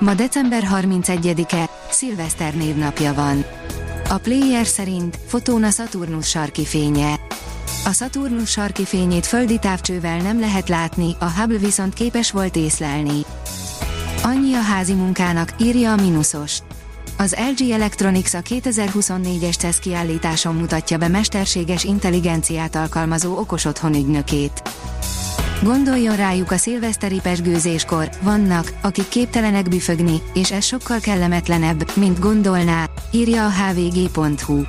Ma december 31-e, szilveszter névnapja van. A player szerint fotón a Saturnus sarki fénye. A Saturnus sarki fényét földi távcsővel nem lehet látni, a Hubble viszont képes volt észlelni. Annyi a házi munkának, írja a Minusos. Az LG Electronics a 2024-es CESZ kiállításon mutatja be mesterséges intelligenciát alkalmazó okos otthon ügynökét. Gondoljon rájuk a szilveszteri pesgőzéskor, vannak, akik képtelenek büfögni, és ez sokkal kellemetlenebb, mint gondolná, írja a hvg.hu.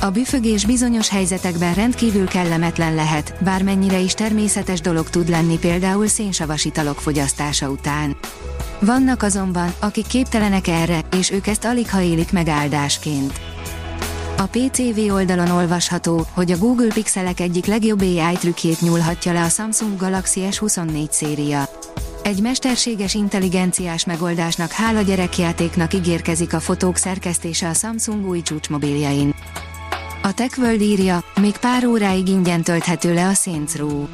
A büfögés bizonyos helyzetekben rendkívül kellemetlen lehet, bármennyire is természetes dolog tud lenni például szénsavas italok fogyasztása után. Vannak azonban, akik képtelenek erre, és ők ezt alig ha élik meg áldásként. A PCV oldalon olvasható, hogy a Google Pixelek egyik legjobb AI trükkjét nyúlhatja le a Samsung Galaxy S24 széria. Egy mesterséges intelligenciás megoldásnak hála gyerekjátéknak ígérkezik a fotók szerkesztése a Samsung új csúcsmobiljain. A TechWorld írja, még pár óráig ingyen tölthető le a Saints Row.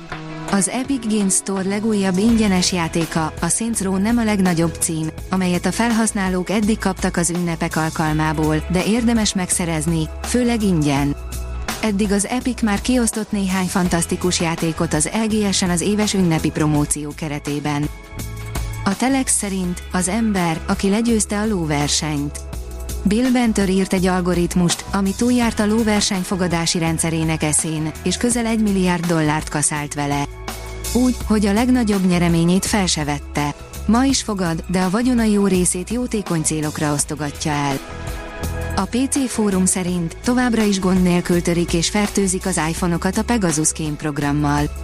Az Epic Games Store legújabb ingyenes játéka, a Saints Row nem a legnagyobb cím, amelyet a felhasználók eddig kaptak az ünnepek alkalmából, de érdemes megszerezni, főleg ingyen. Eddig az Epic már kiosztott néhány fantasztikus játékot az LGS-en az éves ünnepi promóció keretében. A Telex szerint az ember, aki legyőzte a lóversenyt. Bill Benter írt egy algoritmust, ami túljárt a lóverseny fogadási rendszerének eszén, és közel egy milliárd dollárt kaszált vele. Úgy, hogy a legnagyobb nyereményét fel se vette. Ma is fogad, de a vagyona jó részét jótékony célokra osztogatja el. A PC fórum szerint továbbra is gond nélkül törik és fertőzik az iPhone-okat a Pegasus Game programmal.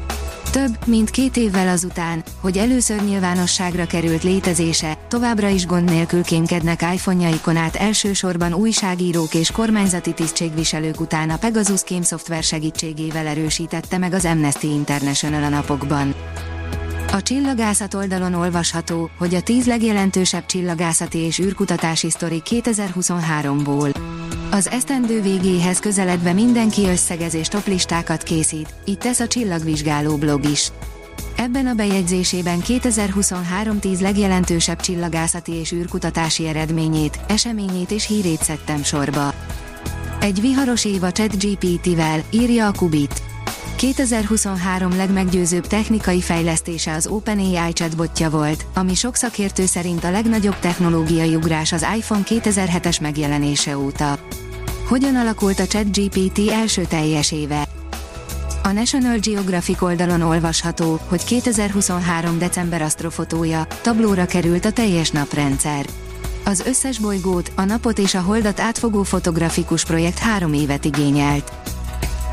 Több, mint két évvel azután, hogy először nyilvánosságra került létezése, továbbra is gond nélkül kémkednek iPhone-jaikon át elsősorban újságírók és kormányzati tisztségviselők után a Pegasus Kém szoftver segítségével erősítette meg az Amnesty International a napokban. A csillagászat oldalon olvasható, hogy a tíz legjelentősebb csillagászati és űrkutatási sztori 2023-ból. Az esztendő végéhez közeledve mindenki összegez és toplistákat készít, így tesz a csillagvizsgáló blog is. Ebben a bejegyzésében 2023 10 legjelentősebb csillagászati és űrkutatási eredményét, eseményét és hírét szedtem sorba. Egy viharos év a ChatGPT-vel, írja a Kubit. 2023 legmeggyőzőbb technikai fejlesztése az OpenAI chatbotja volt, ami sok szakértő szerint a legnagyobb technológiai ugrás az iPhone 2007-es megjelenése óta. Hogyan alakult a ChatGPT első teljes éve? A National Geographic oldalon olvasható, hogy 2023. december asztrofotója, tablóra került a teljes naprendszer. Az összes bolygót, a napot és a holdat átfogó fotografikus projekt három évet igényelt.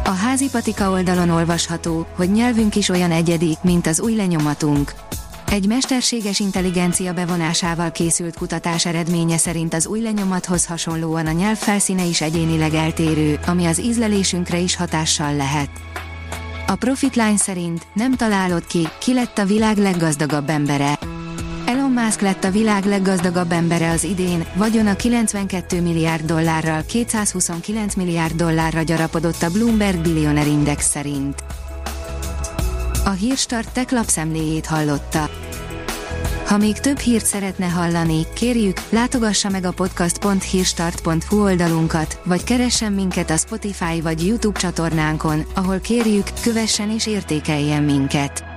A házi patika oldalon olvasható, hogy nyelvünk is olyan egyedi, mint az új lenyomatunk. Egy mesterséges intelligencia bevonásával készült kutatás eredménye szerint az új lenyomathoz hasonlóan a nyelv felszíne is egyénileg eltérő, ami az ízlelésünkre is hatással lehet. A Profitline szerint nem találod ki, ki lett a világ leggazdagabb embere. Musk lett a világ leggazdagabb embere az idén, vagyona 92 milliárd dollárral 229 milliárd dollárra gyarapodott a Bloomberg Billionaire Index szerint. A Hírstart tech lapszemléjét hallotta. Ha még több hírt szeretne hallani, kérjük, látogassa meg a podcast.hírstart.hu oldalunkat, vagy keressen minket a Spotify vagy YouTube csatornánkon, ahol kérjük, kövessen és értékeljen minket.